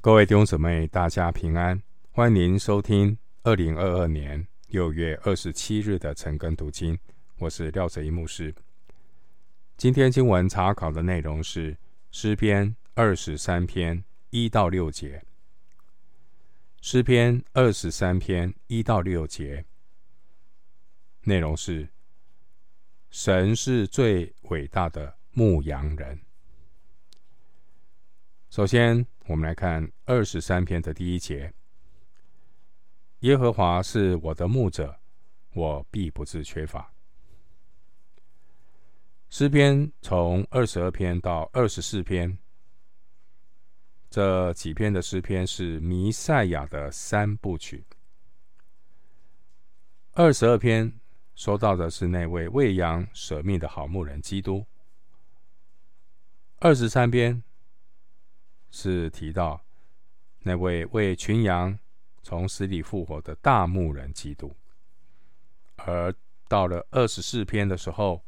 各位弟兄姊妹，大家平安！欢迎您收听二零二二年六月二十七日的晨更读经。我是廖哲一牧师。今天经文查考的内容是诗篇二十三篇一到六节。诗篇二十三篇一到六节内容是：神是最伟大的牧羊人。首先，我们来看二十三篇的第一节：耶和华是我的牧者，我必不致缺乏。诗篇从二十二篇到二十四篇，这几篇的诗篇是弥赛亚的三部曲。二十二篇说到的是那位为羊舍命的好牧人基督。二十三篇。是提到那位为群羊从死里复活的大牧人基督，而到了二十四篇的时候，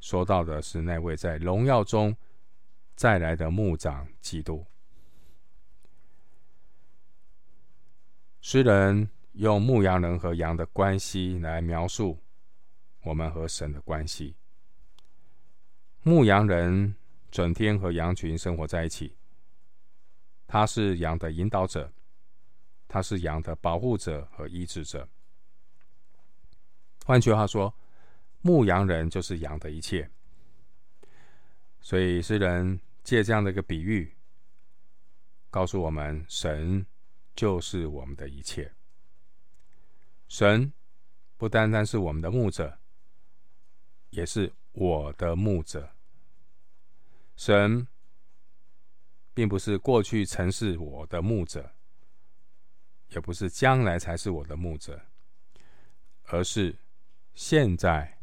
说到的是那位在荣耀中再来的牧长基督。诗人用牧羊人和羊的关系来描述我们和神的关系。牧羊人整天和羊群生活在一起。他是羊的引导者，他是羊的保护者和医治者。换句话说，牧羊人就是羊的一切。所以诗人借这样的一个比喻，告诉我们，神就是我们的一切。神不单单是我们的牧者，也是我的牧者。神。并不是过去曾是我的牧者，也不是将来才是我的牧者，而是现在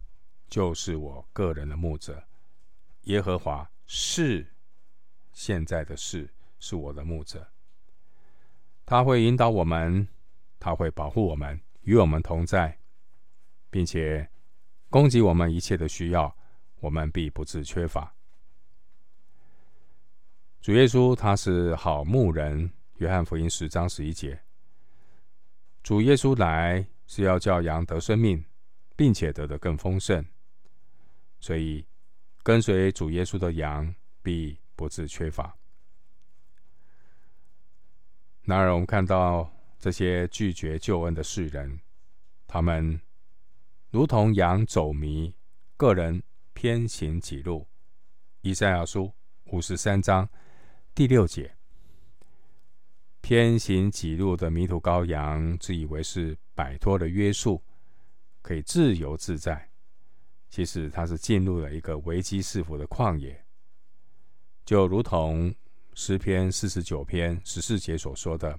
就是我个人的牧者。耶和华是现在的事，是我的牧者。他会引导我们，他会保护我们，与我们同在，并且供给我们一切的需要，我们必不致缺乏。主耶稣他是好牧人，约翰福音十章十一节。主耶稣来是要叫羊得生命，并且得的更丰盛。所以跟随主耶稣的羊必不致缺乏。然而，我们看到这些拒绝救恩的世人，他们如同羊走迷，个人偏行己路。以赛亚书五十三章。第六节，偏行己路的迷途羔羊，自以为是摆脱了约束，可以自由自在。其实他是进入了一个危机四伏的旷野，就如同诗篇四十九篇十四节所说的：“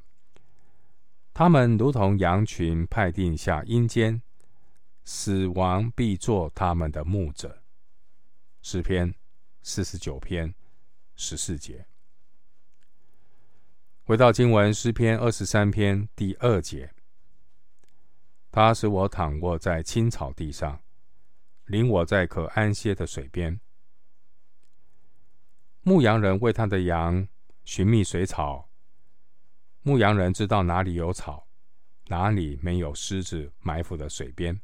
他们如同羊群派定下阴间，死亡必作他们的牧者。”诗篇四十九篇十四节。回到经文，诗篇二十三篇第二节，他使我躺卧在青草地上，领我在可安歇的水边。牧羊人为他的羊寻觅水草，牧羊人知道哪里有草，哪里没有狮子埋伏的水边，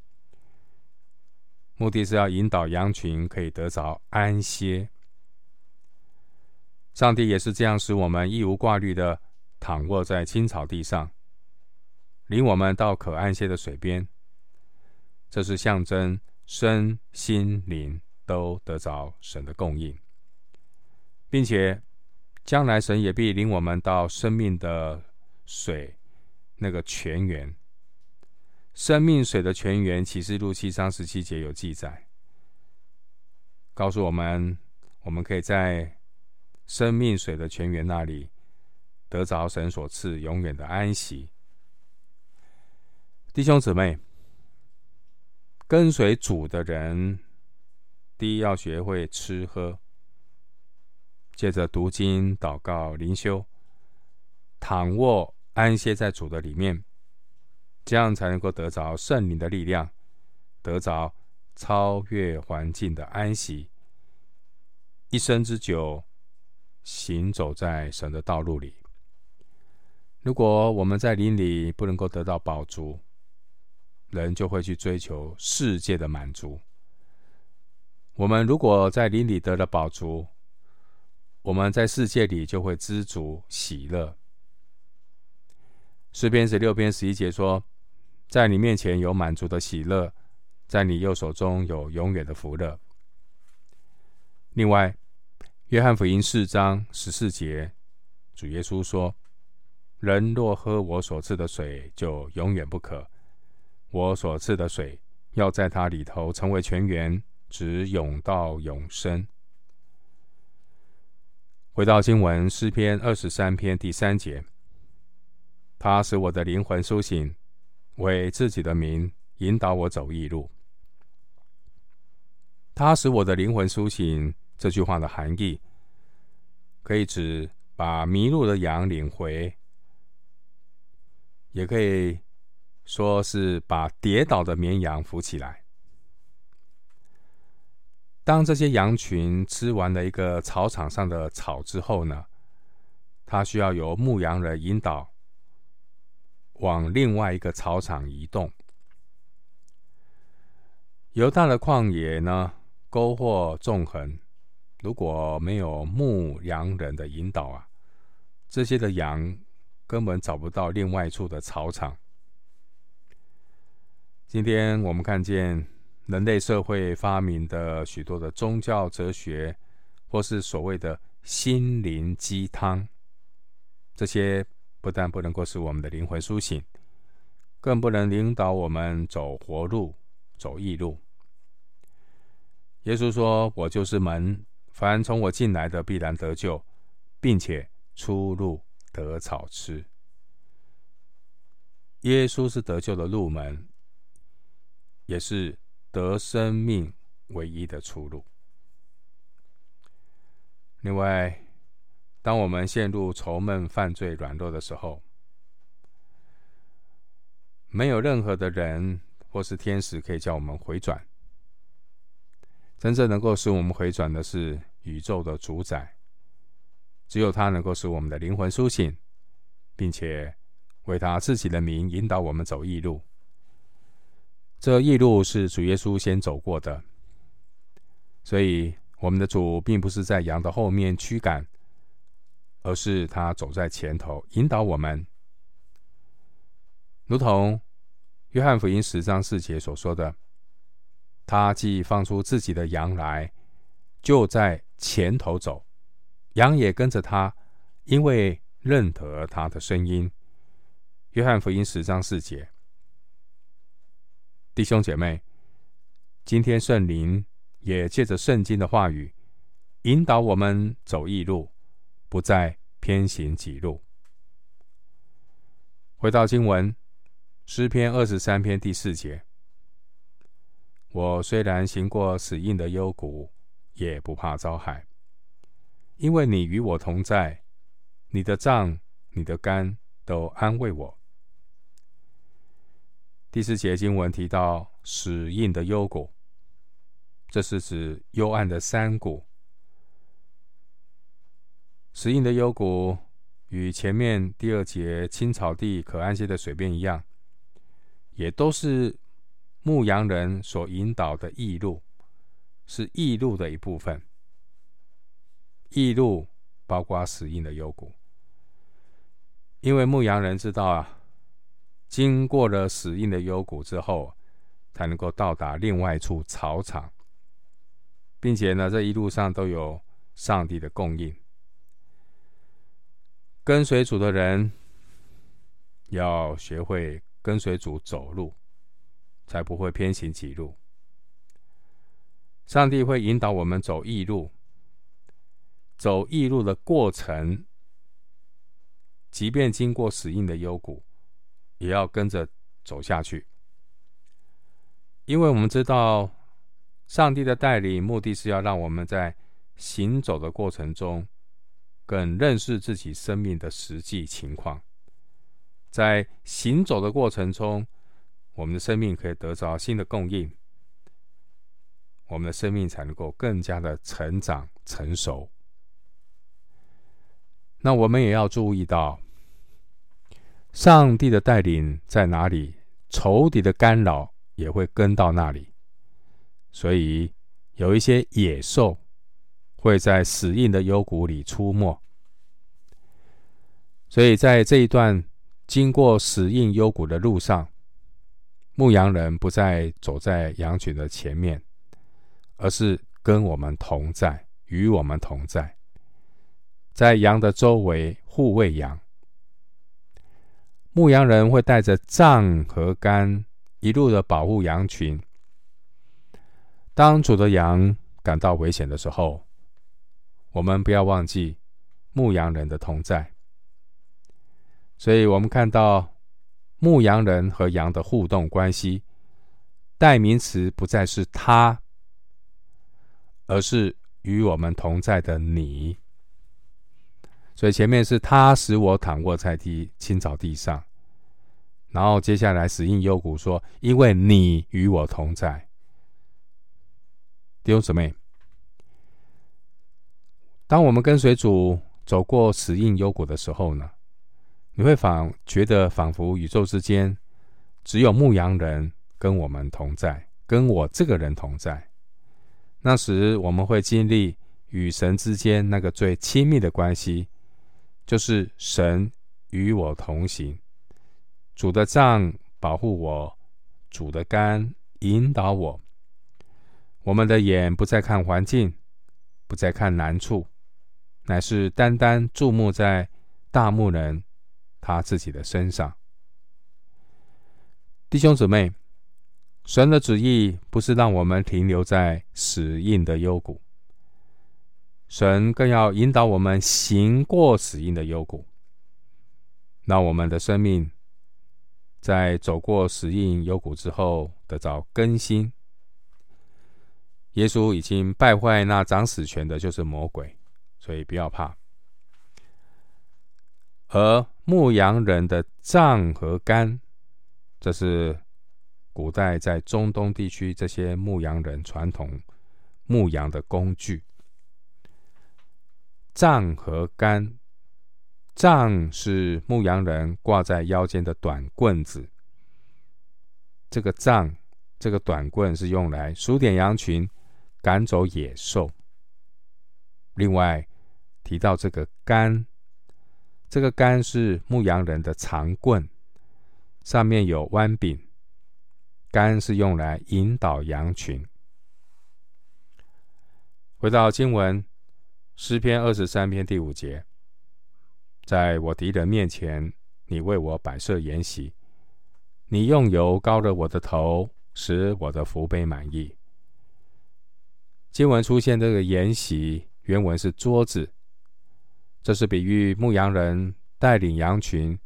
目的是要引导羊群可以得着安歇。上帝也是这样使我们一无挂虑的。躺卧在青草地上，领我们到可安歇的水边。这是象征身心灵都得着神的供应，并且将来神也必领我们到生命的水那个泉源。生命水的泉源，启示录七章十七节有记载，告诉我们，我们可以在生命水的泉源那里。得着神所赐永远的安息，弟兄姊妹，跟随主的人，第一要学会吃喝，接着读经、祷告、灵修，躺卧安歇在主的里面，这样才能够得着圣灵的力量，得着超越环境的安息，一生之久行走在神的道路里。如果我们在灵里不能够得到饱足，人就会去追求世界的满足。我们如果在灵里得了饱足，我们在世界里就会知足喜乐。诗篇十六篇十一节说：“在你面前有满足的喜乐，在你右手中有永远的福乐。”另外，约翰福音四章十四节，主耶稣说：“人若喝我所赐的水，就永远不渴。我所赐的水，要在他里头成为泉源，直涌到永生。”回到经文，诗篇二十三篇第三节。他使我的灵魂苏醒，为自己的名引导我走义路。他使我的灵魂苏醒，这句话的含义，可以指把迷路的羊领回，也可以说是把跌倒的绵羊扶起来。当这些羊群吃完了一个草场上的草之后呢，它需要由牧羊人引导。往另外一个草场移动。犹大的旷野呢，沟壑纵横，如果没有牧羊人的引导啊，这些的羊根本找不到另外一处的草场。今天我们看见人类社会发明的许多的宗教哲学，或是所谓的心灵鸡汤，这些。不但不能够使我们的灵魂苏醒，更不能领导我们走活路、走异路。耶稣说：“我就是门，凡从我进来的必然得救，并且出入得草吃。”耶稣是得救的入门，也是得生命唯一的出路。另外，当我们陷入愁闷、犯罪、软弱的时候，没有任何的人或是天使可以叫我们回转。真正能够使我们回转的是宇宙的主宰，只有他能够使我们的灵魂苏醒，并且为他自己的名引导我们走义路。这义路是主耶稣先走过的，所以我们的主并不是在羊的后面驱赶。而是他走在前头，引导我们，如同约翰福音十章四节所说的：“他既放出自己的羊来，就在前头走，羊也跟着他，因为认得他的声音。”约翰福音十章四节，弟兄姐妹，今天圣灵也借着圣经的话语，引导我们走义路。不再偏行己路。回到经文，诗篇二十三篇第四节：我虽然行过死荫的幽谷，也不怕遭害，因为你与我同在，你的杖、你的竿都安慰我。第四节经文提到死印的幽谷，这是指幽暗的山谷。死印的幽谷，与前面第二节青草地可安歇的水边一样，也都是牧羊人所引导的义路，是义路的一部分。异路包括死荫的幽谷，因为牧羊人知道啊，经过了死荫的幽谷之后，才能够到达另外一处草场，并且呢，这一路上都有上帝的供应。跟随主的人要学会跟随主走路，才不会偏行己路。上帝会引导我们走异路，走异路的过程，即便经过死硬的幽谷，也要跟着走下去。因为我们知道，上帝的带领目的是要让我们在行走的过程中。更认识自己生命的实际情况，在行走的过程中，我们的生命可以得着新的供应，我们的生命才能够更加的成长成熟。那我们也要注意到，上帝的带领在哪里，仇敌的干扰也会跟到那里。所以有一些野兽会在死荫的幽谷里出没。所以在这一段经过死荫幽谷的路上，牧羊人不再走在羊群的前面，而是跟我们同在，与我们同在，在羊的周围护卫羊。牧羊人会带着杖和竿，一路的保护羊群。当主的羊感到危险的时候，我们不要忘记牧羊人的同在。所以，我们看到牧羊人和羊的互动关系，代名词不再是他，而是与我们同在的你。所以，前面是他使我躺卧在地青草地上，然后接下来死荫幽谷说：“因为你与我同在。”弟兄姊妹，当我们跟随主走过死荫幽谷的时候呢，你会仿觉得仿佛宇宙之间只有牧羊人跟我们同在，跟我这个人同在。那时我们会经历与神之间那个最亲密的关系，就是神与我同行，主的杖保护我，主的竿引导我。我们的眼不再看环境，不再看难处，乃是单单注目在大牧人。他自己的身上，弟兄姊妹，神的旨意不是让我们停留在死硬的幽谷，神更要引导我们行过死荫的幽谷，让我们的生命在走过死荫幽谷之后得到更新。耶稣已经败坏那掌死权的，就是魔鬼，所以不要怕。而牧羊人的杖和竿，这是古代在中东地区这些牧羊人传统牧羊的工具。杖和杆，杖是牧羊人挂在腰间的短棍子。这个杖，这个短棍是用来数点羊群，赶走野兽。另外提到这个杆。这个杆是牧羊人的长棍，上面有弯柄。杆是用来引导羊群。回到经文，诗篇二十三篇第五节，在我敌人面前，你为我摆设筵席，你用油膏了我的头，使我的福杯满意。经文出现这个筵席，原文是桌子。这是比喻牧羊人带领羊群，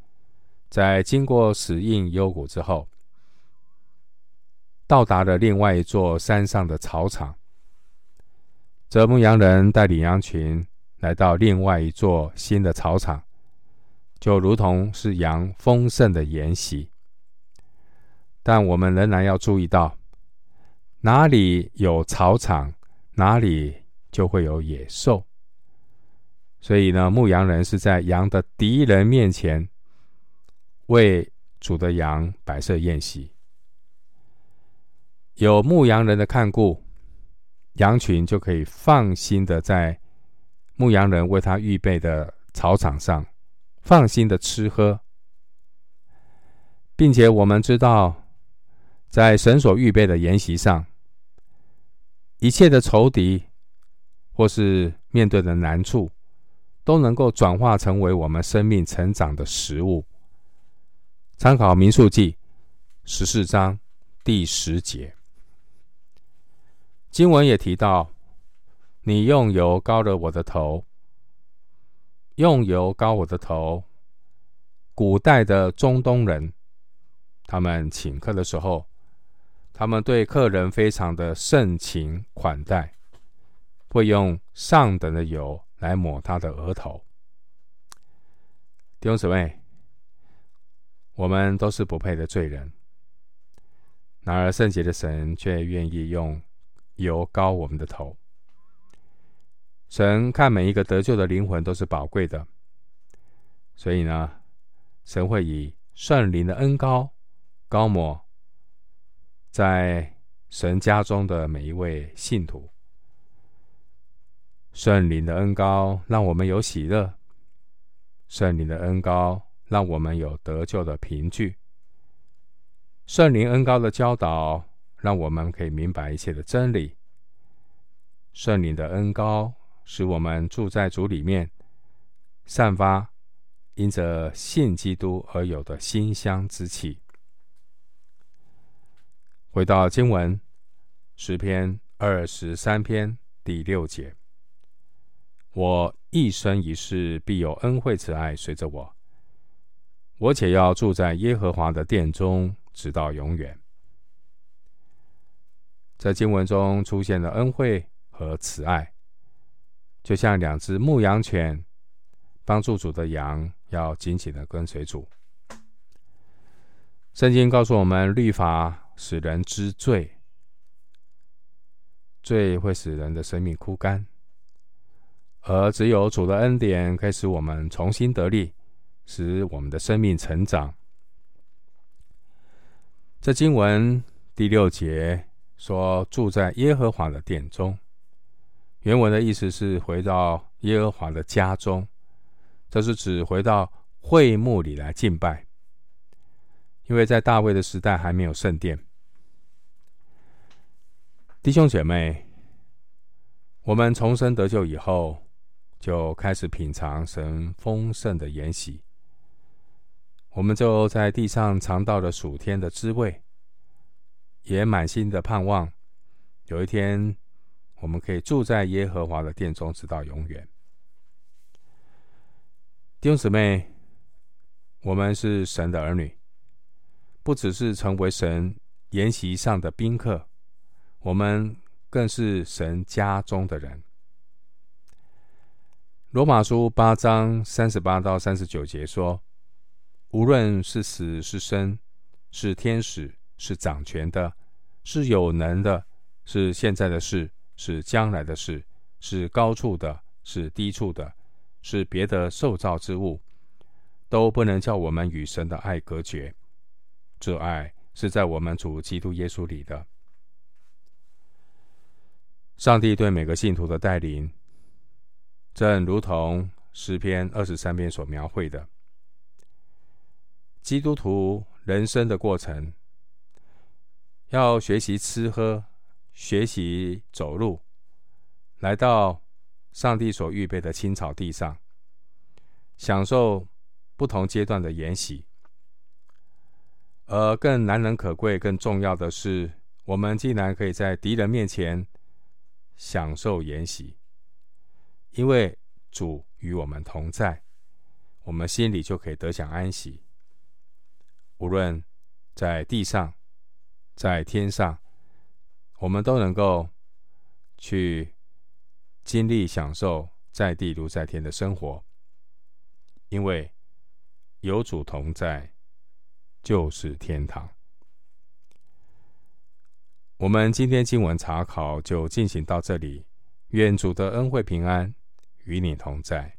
在经过死荫幽谷之后，到达了另外一座山上的草场。则牧羊人带领羊群来到另外一座新的草场，就如同是羊丰盛的筵席。但我们仍然要注意到，哪里有草场，哪里就会有野兽。所以呢，牧羊人是在羊的敌人面前为主的羊摆设宴席，有牧羊人的看顾，羊群就可以放心的在牧羊人为他预备的草场上放心的吃喝，并且我们知道，在神所预备的筵席上，一切的仇敌或是面对的难处。都能够转化成为我们生命成长的食物。参考民数记十四章第十节，经文也提到：“你用油膏了我的头，用油膏我的头。”古代的中东人，他们请客的时候，他们对客人非常的盛情款待，会用上等的油。来抹他的额头，弟兄姊妹，我们都是不配的罪人，然而圣洁的神却愿意用油膏我们的头。神看每一个得救的灵魂都是宝贵的，所以呢，神会以圣灵的恩高高抹在神家中的每一位信徒。圣灵的恩高让我们有喜乐，圣灵的恩高让我们有得救的凭据。圣灵恩高的教导让我们可以明白一切的真理。圣灵的恩膏使我们住在主里面，散发因着信基督而有的馨香之气。回到经文，诗篇二十三篇第六节。我一生一世必有恩惠慈爱随着我，我且要住在耶和华的殿中，直到永远。在经文中出现的恩惠和慈爱，就像两只牧羊犬，帮助主的羊要紧紧的跟随主。圣经告诉我们，律法使人知罪，罪会使人的生命枯干。而只有主的恩典可以使我们重新得力，使我们的生命成长。这经文第六节说：“住在耶和华的殿中。”原文的意思是回到耶和华的家中，这是指回到会幕里来敬拜。因为在大卫的时代还没有圣殿。弟兄姐妹，我们重生得救以后，就开始品尝神丰盛的筵席，我们就在地上尝到了属天的滋味，也满心的盼望，有一天我们可以住在耶和华的殿中，直到永远。弟兄姊妹，我们是神的儿女，不只是成为神筵席上的宾客，我们更是神家中的人。罗马书八章三十八到三十九节说：“无论是死是生，是天使，是掌权的，是有能的，是现在的事，是将来的事，是高处的，是低处的，是别的受造之物，都不能叫我们与神的爱隔绝。这爱是在我们主基督耶稣里的。上帝对每个信徒的带领。”正如同诗篇二十三篇所描绘的，基督徒人生的过程，要学习吃喝，学习走路，来到上帝所预备的青草地上，享受不同阶段的筵席。而更难能可贵、更重要的是，我们竟然可以在敌人面前享受筵席。因为主与我们同在，我们心里就可以得享安息。无论在地上，在天上，我们都能够去经历享受在地如在天的生活。因为有主同在，就是天堂。我们今天经文查考就进行到这里，愿主的恩惠平安与你同在。